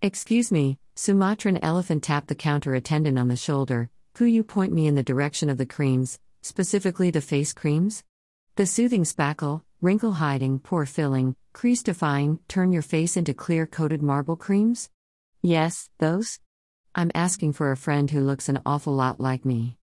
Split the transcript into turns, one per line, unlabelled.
Excuse me, Sumatran elephant tapped the counter attendant on the shoulder. Could you point me in the direction of the creams, specifically the face creams? The soothing spackle, wrinkle hiding, pore filling, crease defying, turn your face into clear coated marble creams? Yes, those? I'm asking for a friend who looks an awful lot like me.